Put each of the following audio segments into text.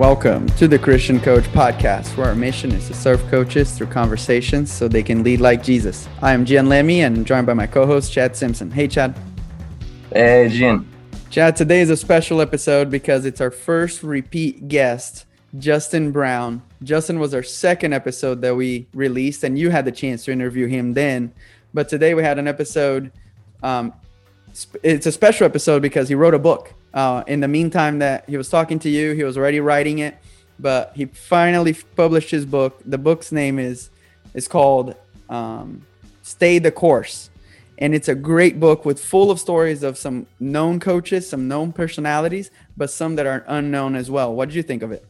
Welcome to the Christian Coach Podcast, where our mission is to serve coaches through conversations so they can lead like Jesus. I am Gian Lemmy and I'm joined by my co host, Chad Simpson. Hey, Chad. Hey, Gian. Chad, today is a special episode because it's our first repeat guest, Justin Brown. Justin was our second episode that we released, and you had the chance to interview him then. But today we had an episode. Um, it's a special episode because he wrote a book uh, in the meantime that he was talking to you, he was already writing it, but he finally published his book. The book's name is is called um, "Stay the Course," and it's a great book with full of stories of some known coaches, some known personalities, but some that are unknown as well. What did you think of it?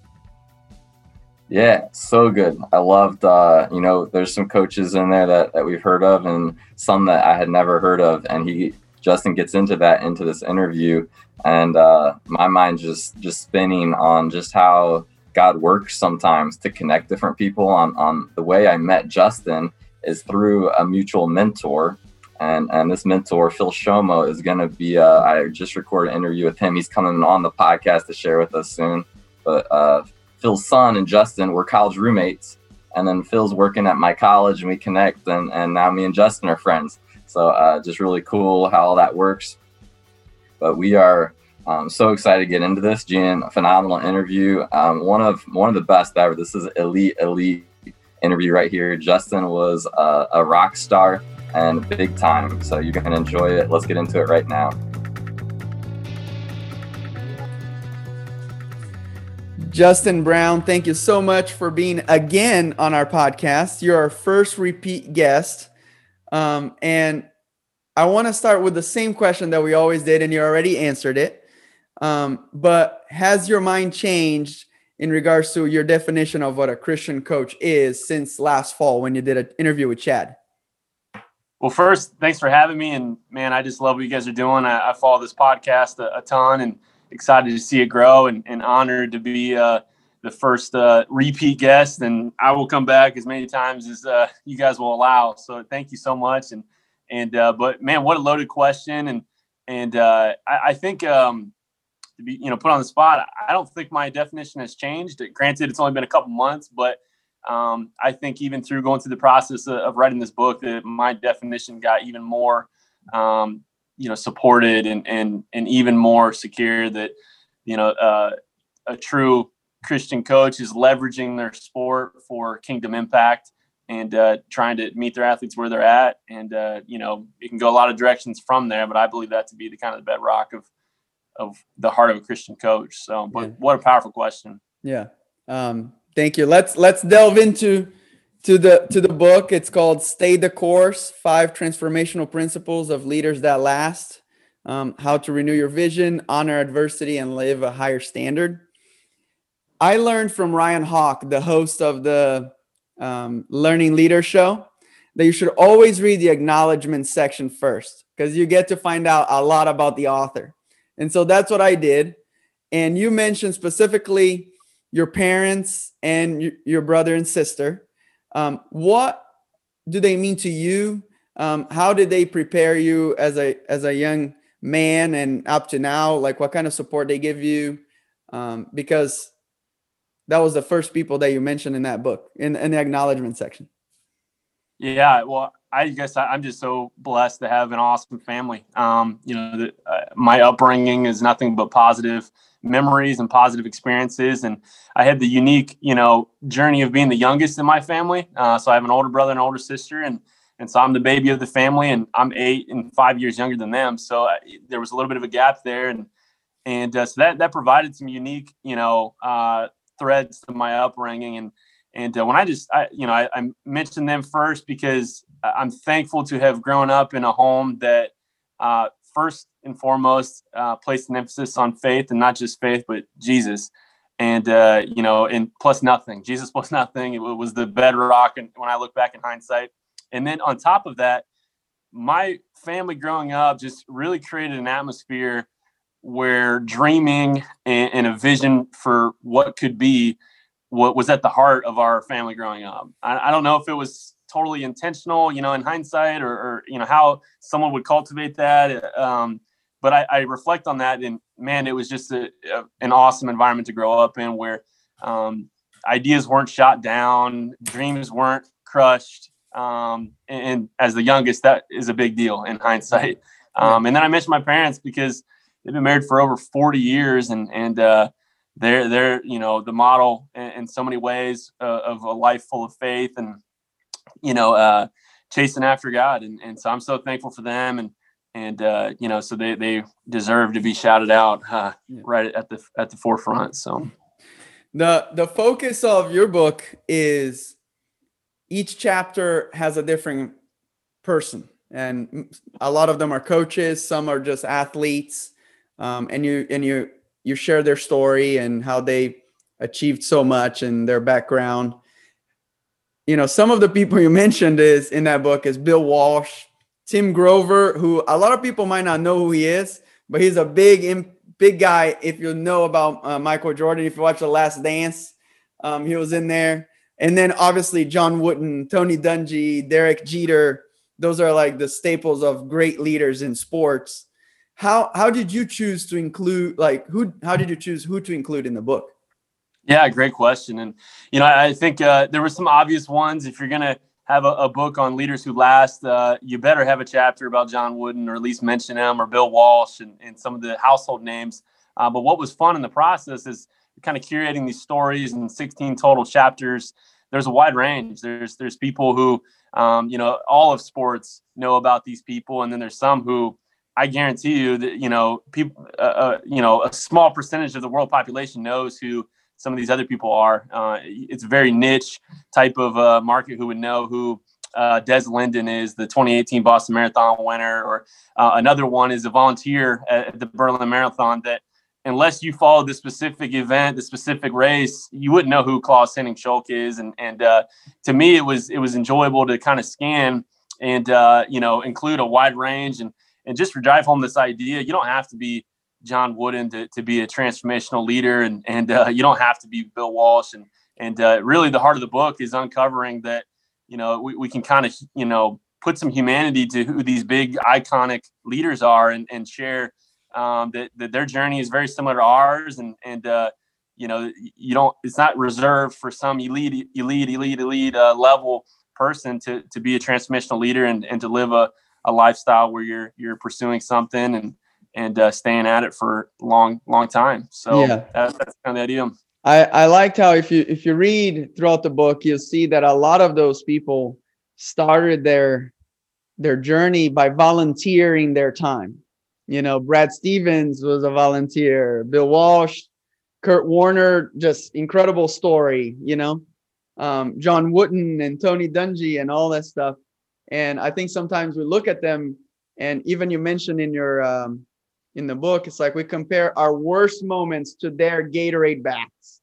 Yeah, so good. I loved, uh, you know, there's some coaches in there that, that we've heard of and some that I had never heard of. And he Justin gets into that into this interview, and uh, my mind just just spinning on just how God works sometimes to connect different people. On on the way I met Justin is through a mutual mentor, and and this mentor Phil Shomo is going to be. Uh, I just recorded an interview with him. He's coming on the podcast to share with us soon. But uh, Phil's son and Justin were college roommates, and then Phil's working at my college, and we connect, and and now me and Justin are friends. So uh, just really cool how all that works. But we are um, so excited to get into this. Jen, phenomenal interview. Um, one of one of the best ever. This is elite, elite interview right here. Justin was a, a rock star and big time. So you're gonna enjoy it. Let's get into it right now. Justin Brown, thank you so much for being again on our podcast. You're our first repeat guest. Um, and I want to start with the same question that we always did, and you already answered it. Um, but has your mind changed in regards to your definition of what a Christian coach is since last fall when you did an interview with Chad? Well, first, thanks for having me. And man, I just love what you guys are doing. I, I follow this podcast a, a, ton and excited to see it grow and, and honored to be uh, the first uh, repeat guest, and I will come back as many times as uh, you guys will allow. So thank you so much. And and uh, but man, what a loaded question. And and uh, I, I, think um, to be you know put on the spot, I don't think my definition has changed. Granted, it's only been a couple months, but um, I think even through going through the process of, of writing this book, that my definition got even more um, you know supported and and and even more secure. That you know uh, a true Christian coach is leveraging their sport for kingdom impact and uh, trying to meet their athletes where they're at. And uh, you know, it can go a lot of directions from there, but I believe that to be the kind of the bedrock of of the heart of a Christian coach. So, but yeah. what a powerful question. Yeah. Um, thank you. Let's let's delve into to the to the book. It's called "Stay the Course: Five Transformational Principles of Leaders That Last." Um, how to renew your vision, honor adversity, and live a higher standard. I learned from Ryan Hawk, the host of the um, Learning Leader Show, that you should always read the acknowledgement section first because you get to find out a lot about the author. And so that's what I did. And you mentioned specifically your parents and your brother and sister. Um, what do they mean to you? Um, how did they prepare you as a as a young man and up to now? Like what kind of support they give you? Um, because that was the first people that you mentioned in that book in, in the acknowledgement section. Yeah well i guess I, am just so blessed to have an awesome family. Um, you know the, uh, my upbringing is nothing but positive memories and positive experiences and i had the unique you know journey of being the youngest in my family. Uh, so i have an older brother and older sister and and so i'm the baby of the family and i'm eight and five years younger than them. So I, there was a little bit of a gap there and and uh, so that that provided some unique you know uh, threads to my upbringing. And and uh, when I just I you know I, I mentioned them first because I'm thankful to have grown up in a home that uh, first and foremost uh, placed an emphasis on faith and not just faith but Jesus. And uh, you know and plus nothing. Jesus plus nothing. It was the bedrock and when I look back in hindsight. And then on top of that my family growing up just really created an atmosphere where dreaming and, and, a vision for what could be what was at the heart of our family growing up. I, I don't know if it was totally intentional, you know, in hindsight, or, or you know how someone would cultivate that. Um, but I, I, reflect on that, and man, it was just a, a, an awesome environment to grow up in, where um, ideas weren't shot down, dreams weren't crushed. Um, and, and, as the youngest, that is a big deal in hindsight. Um, and then I mentioned my parents because they've been married for over 40 years and, and, uh, they're, they're, you know, the model in, in so many ways uh, of a life full of faith and, you know, uh, chasing after God. And, and so I'm so thankful for them. And, and, uh, you know, so they, they deserve to be shouted out uh, yeah. right at the, at the forefront. So the, the focus of your book is each chapter has a different person and a lot of them are coaches some are just athletes um, and you and you you share their story and how they achieved so much and their background. You know some of the people you mentioned is in that book is bill walsh tim grover who a lot of people might not know who he is but he's a big big guy if you know about uh, michael jordan. If you watch the last dance um, he was in there. And then obviously John Wooden, Tony Dungy, Derek Jeter, those are like the staples of great leaders in sports. How how did you choose to include like who how did you choose who to include in the book? Yeah, great question. And you know, I think uh, there were some obvious ones. If you're gonna have a, a book on leaders who last, uh, you better have a chapter about John Wooden or at least mention him or Bill Walsh and, and some of the household names. Uh, but what was fun in the process is kind of curating these stories and 16 total chapters there's a wide range. There's there's people who um, you know all of sports know about these people, and then there's some who I guarantee you that you know people uh, uh, you know a small percentage of the world population knows who some of these other people are. Uh, it's a very niche type of uh, market who would know who uh, Des Linden is, the 2018 Boston Marathon winner, or uh, another one is a volunteer at the Berlin Marathon that unless you follow the specific event, the specific race, you wouldn't know who Klaus Henning Schulke is. And and uh, to me, it was it was enjoyable to kind of scan and you know include a wide range and and just to drive home this idea. You don't have to be John Wooden to, to be a transformational leader, and and uh, you don't have to be Bill Walsh. And and uh, really, the heart of the book is uncovering that you know we, we can kind of you know put some humanity to who these big iconic leaders are and, and share um, that, that their journey is very similar to ours and and uh, you know you don't it's not reserved for some elite elite elite elite uh, level person to to be a transformational leader and, and to live a, a lifestyle where you're you're pursuing something and and uh, staying at it for long long time. So yeah. that's, that's kind of the idea. I, I liked how if you if you read throughout the book you'll see that a lot of those people started their their journey by volunteering their time. You know, Brad Stevens was a volunteer, Bill Walsh, Kurt Warner, just incredible story, you know, um, John Wooden and Tony Dungy and all that stuff. And I think sometimes we look at them, and even you mentioned in your um, in the book, it's like we compare our worst moments to their Gatorade baths,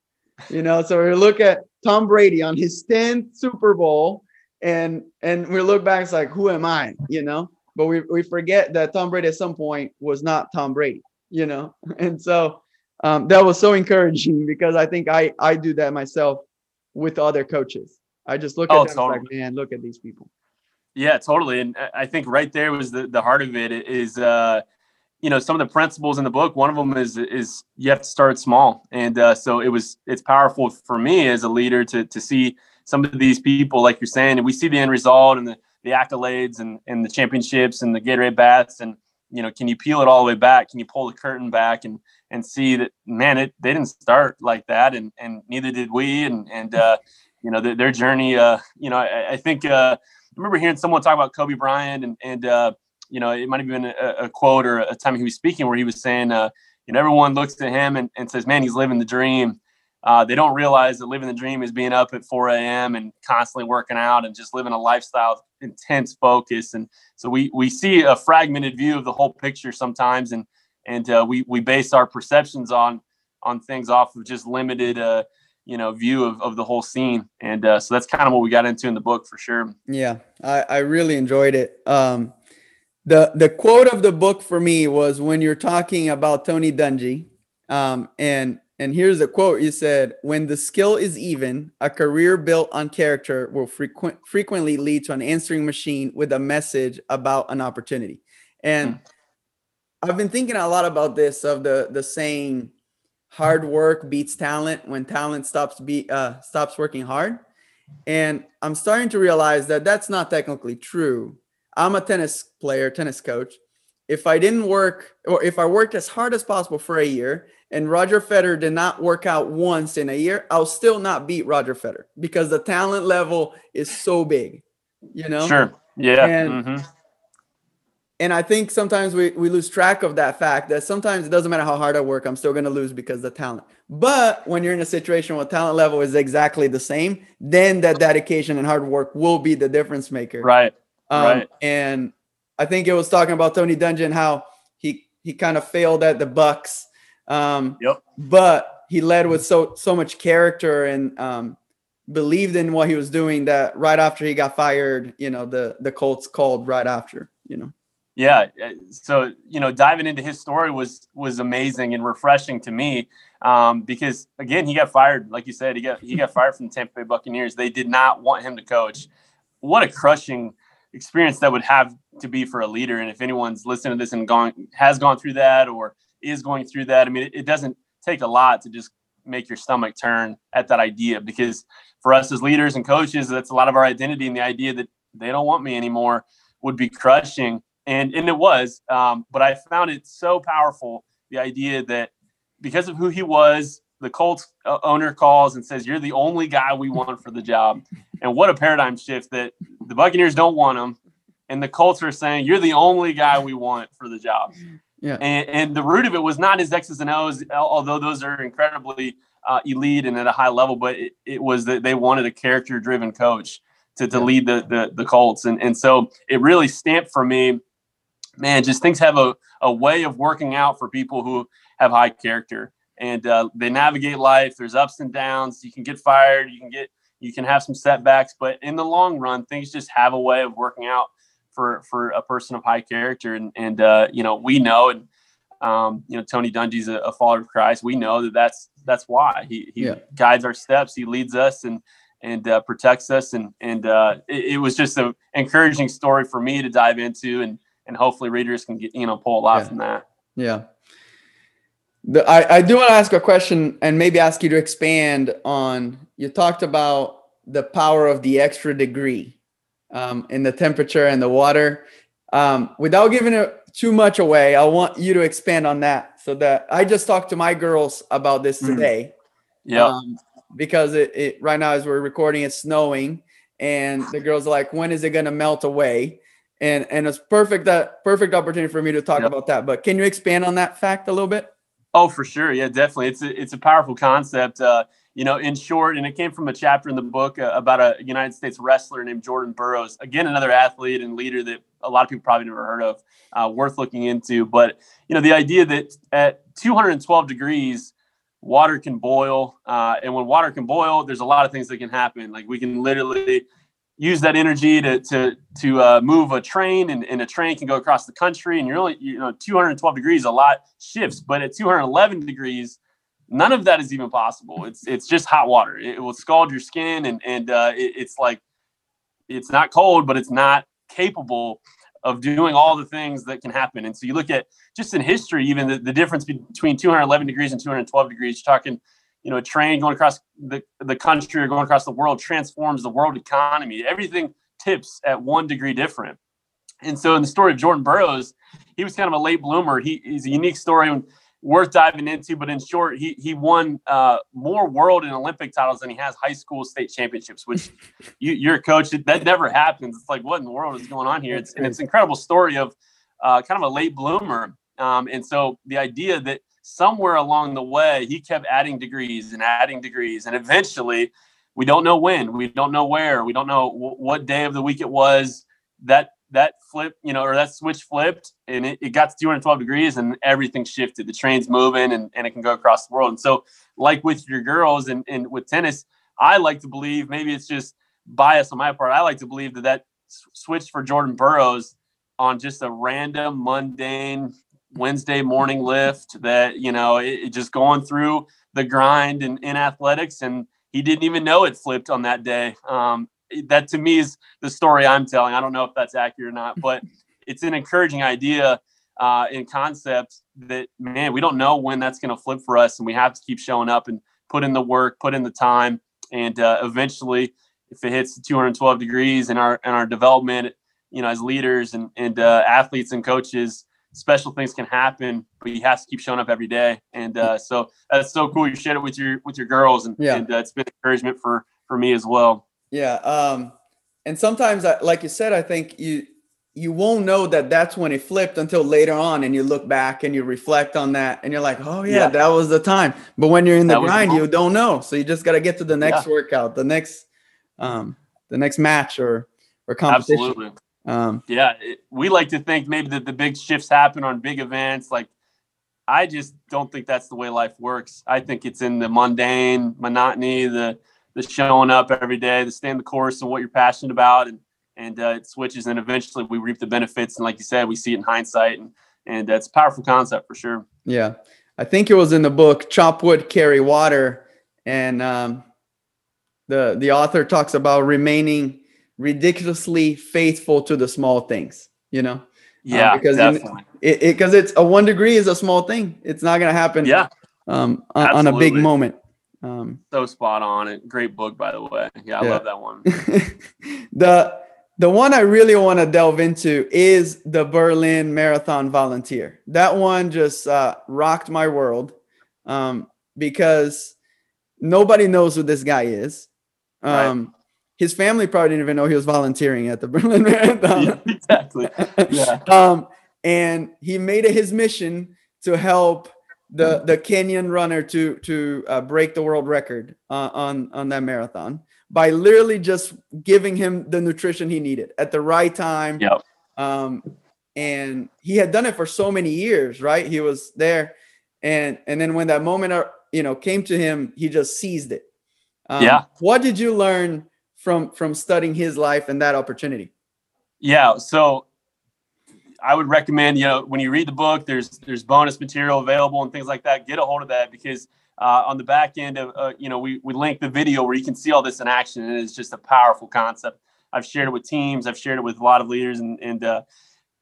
you know. So we look at Tom Brady on his 10th Super Bowl, and and we look back, it's like, who am I, you know? but we, we forget that Tom Brady at some point was not Tom Brady, you know? And so um, that was so encouraging because I think I, I do that myself with other coaches. I just look at oh, them totally. like, man, look at these people. Yeah, totally. And I think right there was the, the heart of it is, uh, you know, some of the principles in the book. One of them is is you have to start small, and uh, so it was. It's powerful for me as a leader to to see some of these people, like you're saying, and we see the end result and the the accolades and, and the championships and the Gatorade baths and you know can you peel it all the way back can you pull the curtain back and and see that man it they didn't start like that and and neither did we and and uh, you know the, their journey uh, you know I, I think uh, remember hearing someone talk about Kobe Bryant and and uh, you know it might have been a, a, quote or a time he was speaking where he was saying uh, you know everyone looks at him and, and says man he's living the dream uh, they don't realize that living the dream is being up at 4 a.m. and constantly working out and just living a lifestyle of intense focus. And so we we see a fragmented view of the whole picture sometimes, and and uh, we we base our perceptions on on things off of just limited uh, you know view of, of the whole scene. And uh, so that's kind of what we got into in the book for sure. Yeah, I, I really enjoyed it. Um, the the quote of the book for me was when you're talking about Tony Dungy, um, and and here's a quote you said, when the skill is even, a career built on character will frequent, frequently lead to an answering machine with a message about an opportunity. And mm. I've been thinking a lot about this of the the saying, hard work beats talent when talent stops be uh, stops working hard. And I'm starting to realize that that's not technically true. I'm a tennis player, tennis coach. If I didn't work, or if I worked as hard as possible for a year, and Roger Federer did not work out once in a year, I'll still not beat Roger Federer because the talent level is so big. You know. Sure. Yeah. And, mm-hmm. And I think sometimes we, we lose track of that fact that sometimes it doesn't matter how hard I work, I'm still going to lose because the talent. But when you're in a situation where talent level is exactly the same, then that dedication and hard work will be the difference maker. Right. Um, right. And I think it was talking about Tony Dungy how he he kind of failed at the Bucs. Um, yep. But he led with so so much character and um, believed in what he was doing that right after he got fired, you know, the the Colts called right after, you know. Yeah, uh, so you know, diving into his story was was amazing and refreshing to me um, because again, he got fired, like you said, he got he got fired from the Tampa Bay Buccaneers. They did not want him to coach. What a crushing experience that would have to be for a leader. And if anyone's listening to this and gone has gone through that or is going through that, I mean, it, it doesn't take a lot to just make your stomach turn at that idea because for us as leaders and coaches, that's a lot of our identity and the idea that they don't want me anymore would be crushing. And and it was, um, but I found it so powerful the idea that because of who he was, the Colts uh, owner calls and says, "You're the only guy we want for the job." And what a paradigm shift that the Buccaneers don't want him, and the Colts are saying, "You're the only guy we want for the job." Yeah. And, and the root of it was not his X's and O's, although those are incredibly uh, elite and at a high level, but it, it was that they wanted a character driven coach to, to lead the, the, the Colts. And, and so it really stamped for me, man, just things have a, a way of working out for people who have high character and uh, they navigate life. There's ups and downs. You can get fired. You can get, you can have some setbacks, but in the long run, things just have a way of working out for, for a person of high character. And, and uh, you know, we know, and um, you know, Tony Dungy's a, a follower of Christ. We know that that's that's why he he yeah. guides our steps. He leads us and and uh, protects us. And and uh, it, it, was just an encouraging story for me to dive into, and and hopefully readers can get you know pull a lot yeah. from that. Yeah. The, I, I do want to ask a question and maybe ask you to expand on you talked about the power of the extra degree um, in the temperature and the water um, without giving it too much away, I want you to expand on that. So that I just talked to my girls about this mm-hmm. today. Yeah. Um, because it, it right now as we're recording, it's snowing, and the girls are like, when is it gonna melt away? And and it's perfect that perfect opportunity for me to talk yep. about that. But can you expand on that fact a little bit? Oh, for sure. Yeah, definitely. It's a, it's a powerful concept. Uh, you know, in short, and it came from a chapter in the book uh, about a United States wrestler named Jordan Burroughs. Again, another athlete and leader that a lot of people probably never heard of, uh, worth looking into. But you know, the idea that at 212 degrees, water can boil, uh, and when water can boil, there's a lot of things that can happen. Like we can literally use that energy to to to uh, move a train, and, and a train can go across the country, and you're only you know 212 degrees, a lot shifts, but at 211 degrees None of that is even possible. It's it's just hot water. It, will scald your skin, and and uh, it, it's like it's not cold, but it's not capable of doing all the things that can happen. And so you look at just in history, even the, the difference between 211 degrees and 212 degrees. You're talking, you know, a train going across the, the country or going across the world transforms the world economy. Everything tips at one degree different. And so in the story of Jordan Burroughs, he was kind of a late bloomer. He, he's a unique story. Worth diving into. But in short, he he won uh, more world and Olympic titles than he has high school state championships. Which you, you're a coach that never happens. It's like what in the world is going on here? It's and it's an incredible story of uh, kind of a late bloomer. Um, and so the idea that somewhere along the way he kept adding degrees and adding degrees, and eventually we don't know when, we don't know where, we don't know w- what day of the week it was that that flip, you know, or that switch flipped and it, it got to 212 degrees and everything shifted. The train's moving and, and it can go across the world. And so, like with your girls and, and with tennis, I like to believe maybe it's just bias on my part. I like to believe that that switch for Jordan Burroughs on just a random, mundane Wednesday morning lift that, you know, it, it just going through the grind in, in athletics. And he didn't even know it flipped on that day. Um, that to me is the story I'm telling. I don't know if that's accurate or not, but it's an encouraging idea uh, in concept that man, we don't know when that's going to flip for us, and we have to keep showing up and put in the work, put in the time, and uh, eventually, if it hits 212 degrees in our in our development, you know, as leaders and and uh, athletes and coaches, special things can happen, but you have to keep showing up every day. And uh, so that's so cool. You shared it with your with your girls, and, yeah. and uh, it's been encouragement for for me as well. Yeah. Um, and sometimes, I, like you said, I think you you won't know that that's when it flipped until later on, and you look back and you reflect on that, and you're like, oh yeah, yeah. that was the time. But when you're in the that grind, you don't know. So you just got to get to the next yeah. workout, the next um, the next match or or competition. Absolutely. Um, yeah, it, we like to think maybe that the big shifts happen on big events. Like, I just don't think that's the way life works. I think it's in the mundane monotony, the the showing up every day, the staying the course and what you're passionate about, and and uh, it switches, and eventually we reap the benefits. And like you said, we see it in hindsight, and and it's a powerful concept for sure. Yeah, I think it was in the book "Chop Wood, Carry Water," and um, the the author talks about remaining ridiculously faithful to the small things, you know? Yeah, um, because it because it, it's a one degree is a small thing. It's not going to happen. Yeah. Um, on, on, a big moment. Um, so spot on. It great book, by the way. Yeah, I yeah. love that one. the the one I really want to delve into is the Berlin Marathon Volunteer. That one just uh, rocked my world um, because nobody knows who this guy is. Um, right his family probably didn't even know he was volunteering at the Berlin Marathon. Yeah, exactly. Yeah. um, and he made it his mission to help the the Kenyan runner to to uh, break the world record uh, on on that marathon by literally just giving him the nutrition he needed at the right time. Yep. Um, and he had done it for so many years, right? He was there, and and then when that moment, uh, you know, came to him, he just seized it. Um, yeah. What did you learn from from studying his life and that opportunity? Yeah, so I would recommend you know when you read the book, there's there's bonus material available and things like that. Get a hold of that because uh, on the back end of uh, you know we we link the video where you can see all this in action and it's just a powerful concept. I've shared it with teams. I've shared it with a lot of leaders and and uh,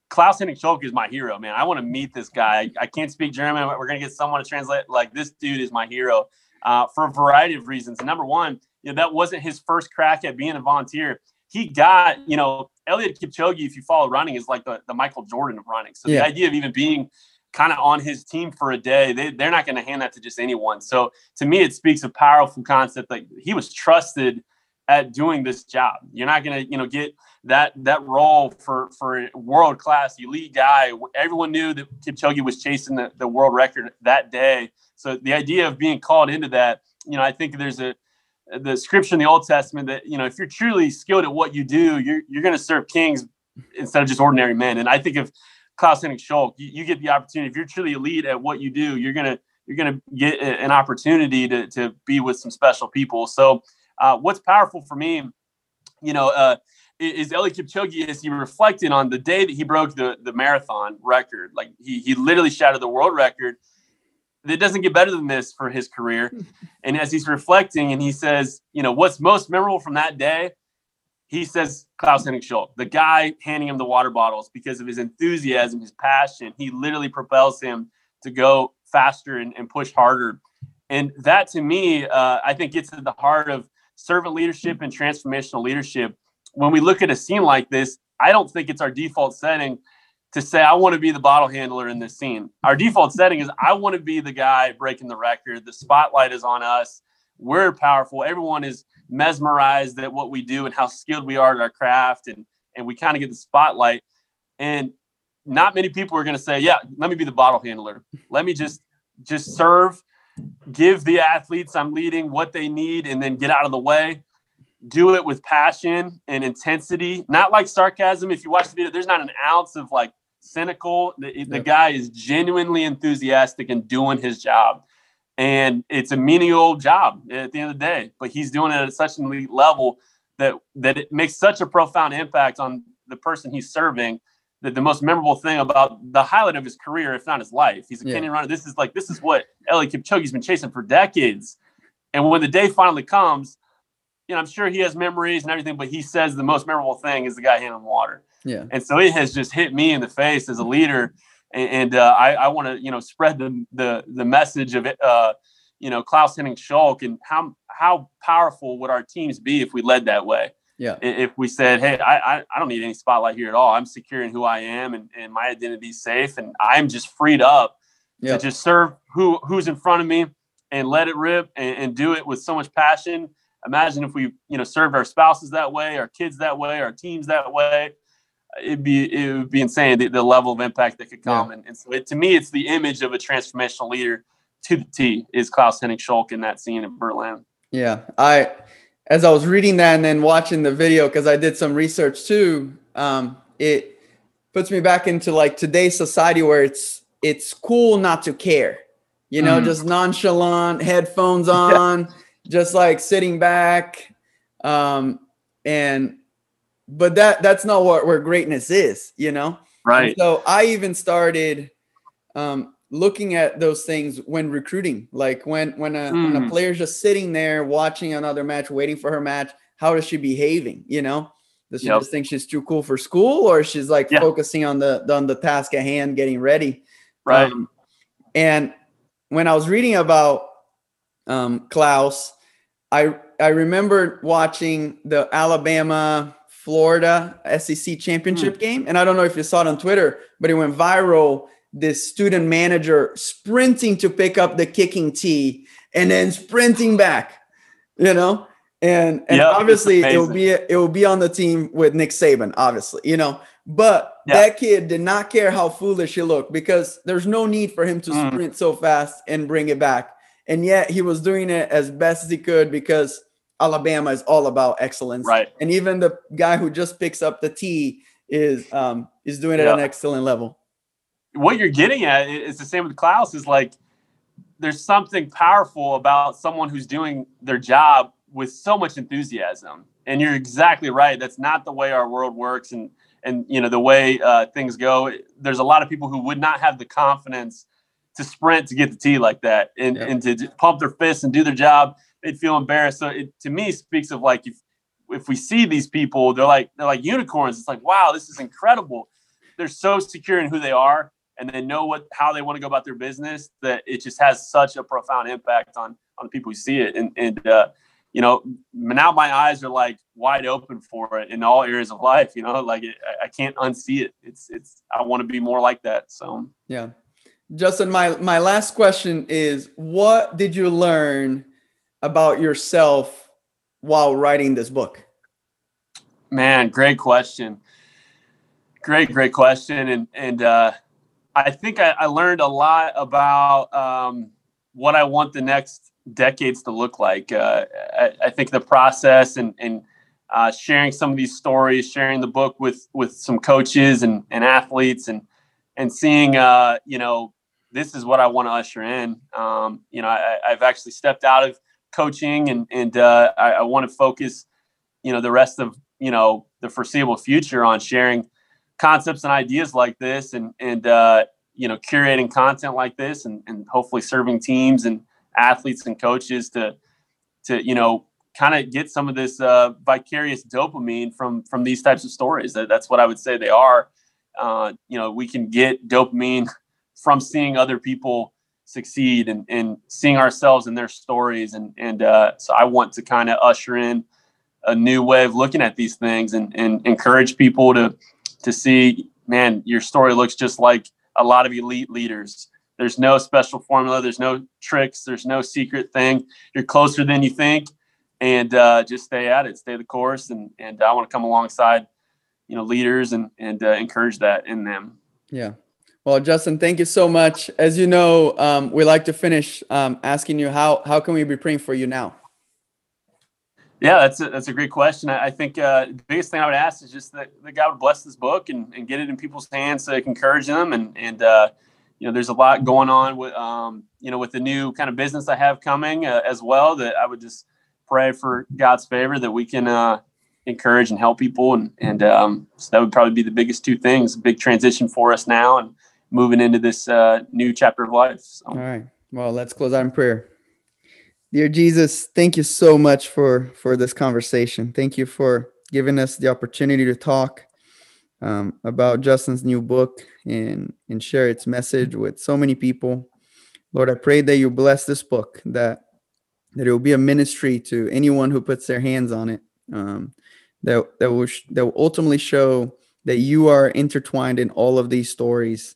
Klaus Henning Schulke is my hero, man. I want to meet this guy. I, I can't speak German. but We're gonna get someone to translate. Like this dude is my hero uh, for a variety of reasons. Number one, you know, that wasn't his first crack at being a volunteer. He got, you know, Eliud Kipchoge, if you follow running, is like the, the Michael Jordan of running. So yeah. the idea of even being kind of on his team for a day, they, they're not going to hand that to just anyone. So to me, it speaks a powerful concept that he was trusted at doing this job. You're not going to, you know, get that that role for for world class elite guy. Everyone knew that Kipchoge was chasing the, the world record that day. So the idea of being called into that, you know, I think there's a the scripture in the Old Testament that you know if you're truly skilled at what you do, you're you're going to serve kings instead of just ordinary men. And I think if Klaus Henning Schulke, you, you, get the opportunity. If you're truly elite at what you do, you're gonna you're gonna get an opportunity to to be with some special people. So uh, what's powerful for me, you know, uh, is Eliud Kipchoge as he reflected on the day that he broke the the marathon record. Like he he literally shattered the world record it doesn't get better than this for his career. And as he's reflecting and he says, you know, what's most memorable from that day, he says Klaus Henning Schulke, the guy handing him the water bottles because of his enthusiasm, his passion. He literally propels him to go faster and, and push harder. And that to me, uh, I think gets to the heart of servant leadership and transformational leadership. When we look at a scene like this, I don't think it's our default setting to say I want to be the bottle handler in this scene. Our default setting is I want to be the guy breaking the record. The spotlight is on us. We're powerful. Everyone is mesmerized at what we do and how skilled we are at our craft, and and we kind of get the spotlight. And not many people are going to say, "Yeah, let me be the bottle handler. Let me just just serve, give the athletes I'm leading what they need, and then get out of the way." do it with passion and intensity, not like sarcasm. If you watch the video, there's not an ounce of like cynical. The, the guy is genuinely enthusiastic and doing his job. And it's a menial job at the end of the day, but he's doing it at such an elite level that that it makes such a profound impact on the person he's serving. That the most memorable thing about the highlight of his career, if not his life, he's a yeah. Kenyan runner. This is like this is what Eliud Kipchoge's been chasing for decades. And when the day finally comes, you know, I'm sure he has memories and everything, but he says the most memorable thing is the guy handling water. Yeah. And so it has just hit me in the face as a leader. and, and uh, I, I want to you know spread the the the message of it. Uh, you know Klaus Henning Schulke and how how powerful would our teams be if we led that way? Yeah. If we said, hey, I, I, I don't need any spotlight here at all. I'm secure in who I am and, and my identity is safe and I'm just freed up Yeah. to just serve who who's in front of me and let it rip and, and do it with so much passion. Imagine if we, you know, served our spouses that way, our kids that way, our teams that way. It'd be it would be insane the, the level of impact that could come. And, and so it, to me, it's the image of a transformational leader to the T is Klaus Henning Schulke in that scene in Berlin. Yeah, I as I was reading that and then watching the video because I did some research too. Um, it puts me back into like today's society where it's it's cool not to care, you know, Mhm. just nonchalant, headphones on, just like sitting back, um, and but that that's not what where greatness is, you know. And Right. So I even started um, looking at those things when recruiting, like when when a when a Mm. player's just sitting there watching another match, waiting for her match. How is she behaving? You know, does she Yep. just think she's too cool for school, or she's like Yeah. focusing on the on the task at hand, getting ready? Right. Um, and when I was reading about um, Klaus, I I remember watching the Alabama Florida SEC championship game, and I don't know if you saw it on Twitter, but it went viral. This student manager sprinting to pick up the kicking tee and then sprinting back, you know, and and Yep, obviously it will be it will be on the team with Nick Saban, obviously, you know, but Yeah. that kid did not care how foolish he looked because there's no need for him to Mm. sprint so fast and bring it back. And yet he was doing it as best as he could because Alabama is all about excellence. Right. And even the guy who just picks up the tee is um is doing it at an excellent level. what you're getting at is the same with Klaus is like there's something powerful about someone who's doing their job with so much enthusiasm. And you're exactly right. That's not the way our world works and and you know the way uh, things go. There's a lot of people who would not have the confidence to sprint to get the tee like that and, Yeah. and to just pump their fists and do their job. They'd feel embarrassed. So it to me speaks of like if if we see these people, they're like they're like unicorns. It's like wow, this is incredible. They're so secure in who they are and they know what how they want to go about their business that it just has such a profound impact on on the people who see it and and uh, you know now my eyes are like wide open for it in all areas of life you know like it, I- can't unsee it it's it's I want to be more like that so Yeah. Justin, my my last question is what did you learn about yourself while writing this book? Man, great question. Great, great question. And and uh, I think I, I learned a lot about um, what I want the next decades to look like. Uh, I, I think the process and and uh, sharing some of these stories, sharing the book with with some coaches and, and athletes, and and seeing uh, you know this is what I want to usher in. Um, you know, I, I've actually stepped out of coaching, and and uh, I, I want to focus, you know, the rest of you know the foreseeable future on sharing concepts and ideas like this, and and uh, you know curating content like this, and and hopefully serving teams and athletes and coaches to to you know kind of get some of this uh, vicarious dopamine from from these types of stories. That, that's what I would say they are. Uh, you know, we can get dopamine from seeing other people succeed and, and seeing ourselves in their stories. And, and uh, so I want to kind of usher in a new way of looking at these things and, and encourage people to, to see, man, your story looks just like a lot of elite leaders. There's no special formula. There's no tricks. There's no secret thing. You're closer than you think and uh, just stay at it, stay the course. And, and I want to come alongside, you know, leaders and, and uh, encourage that in them. Yeah. Well, Justin, thank you so much. As you know, um, we like to finish um, asking you how how can we be praying for you now? Yeah, that's a, that's a great question. I, I think uh, the biggest thing I would ask is just that, that God would bless this book and, and get it in people's hands so can encourage them. And and uh, you know, there's a lot going on with um, you know with the new kind of business I have coming uh, as well. That I would just pray for God's favor that we can uh, encourage and help people. And and um, so that would probably be the biggest two things. Big transition for us now and moving into this uh, new chapter of life. So. All right. Well, let's close out in prayer. Dear Jesus, thank you so much for for this conversation. Thank you for giving us the opportunity to talk. um, about Justin's new book and and share its message with so many people. Lord, I pray that you bless this book, that that it will be a ministry to anyone who puts their hands on it. Um, that that will sh- that will ultimately show that you are intertwined in all of these stories,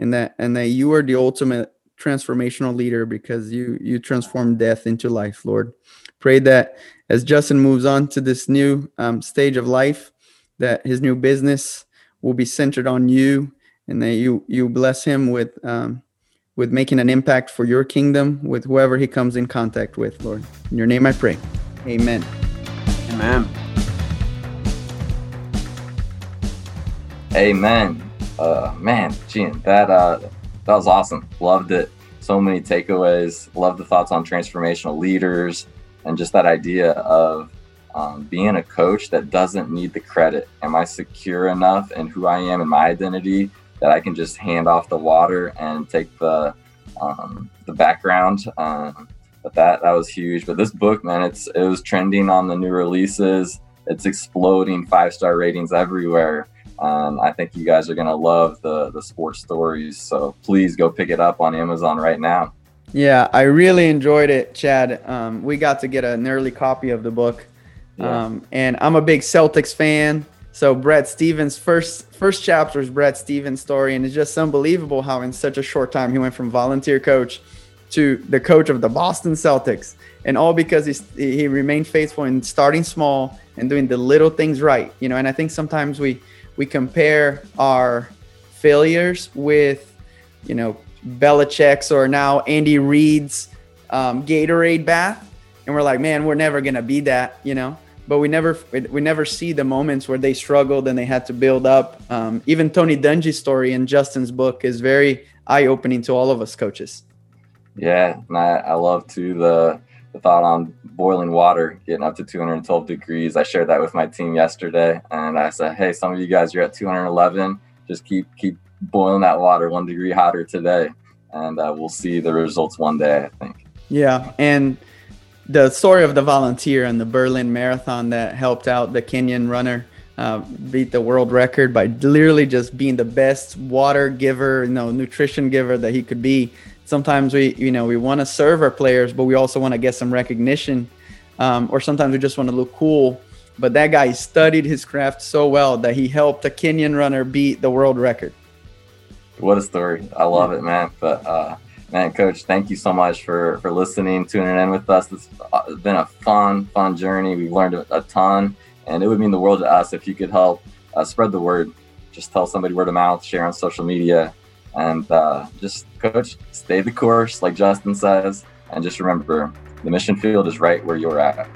and that and that you are the ultimate transformational leader because you you transform death into life, Lord. Pray that as Justin moves on to this new um, stage of life, that his new business will be centered on you, and that you you bless him with um, with making an impact for your kingdom with whoever he comes in contact with, Lord. In your name I pray. Amen. Amen. Amen. Uh, man, Gian, that uh, that was awesome. Loved it. So many takeaways. Love the thoughts on transformational leaders and just that idea of um, being a coach that doesn't need the credit. Am I secure enough in who I am and my identity that I can just hand off the water and take the um, the background? Um, but that that was huge. But this book, man, it's it was trending on the new releases. It's exploding five star ratings everywhere. Um, I think you guys are gonna love the the sports stories. So please go pick it up on Amazon right now. Yeah, I really enjoyed it, Chad. Um, we got to get an early copy of the book, yeah. um, and I'm a big Celtics fan. So Brad Stevens' first first chapter is Brad Stevens' story, and it's just unbelievable how in such a short time he went from volunteer coach to the coach of the Boston Celtics, and all because he he remained faithful in starting small and doing the little things right. You know, and I think sometimes we we compare our failures with, you know, Belichick's or now Andy Reid's um, Gatorade bath, and we're like, man, we're never gonna be that, you know. But we never we never see the moments where they struggled and they had to build up. Um, even Tony Dungy's story in Justin's book is very eye opening to all of us coaches. Yeah, and I, I love too the the thought on boiling water getting up to 212 degrees. I shared that with my team yesterday, and I said, "Hey, some of you guys, you're at 211. Just keep keep boiling that water one degree hotter today, and uh, we'll see the results one day. I think. Yeah, and the story of the volunteer and the Berlin Marathon that helped out the Kenyan runner uh, beat the world record by literally just being the best water giver, you know, nutrition giver that he could be. Sometimes we, you know, we want to serve our players, but we also want to get some recognition, um, or sometimes we just want to look cool. But that guy studied his craft so well that he helped a Kenyan runner beat the world record what a story. I love it, man. But uh, man, coach, thank you so much for for listening, tuning in with us. It's uh, been a fun, fun journey. We've learned a, ton, and it would mean the world to us if you could help uh, spread the word. Just tell somebody word of mouth, share on social media, and uh, just coach, stay the course, like Justin says, and just remember the mission field is right where you're at.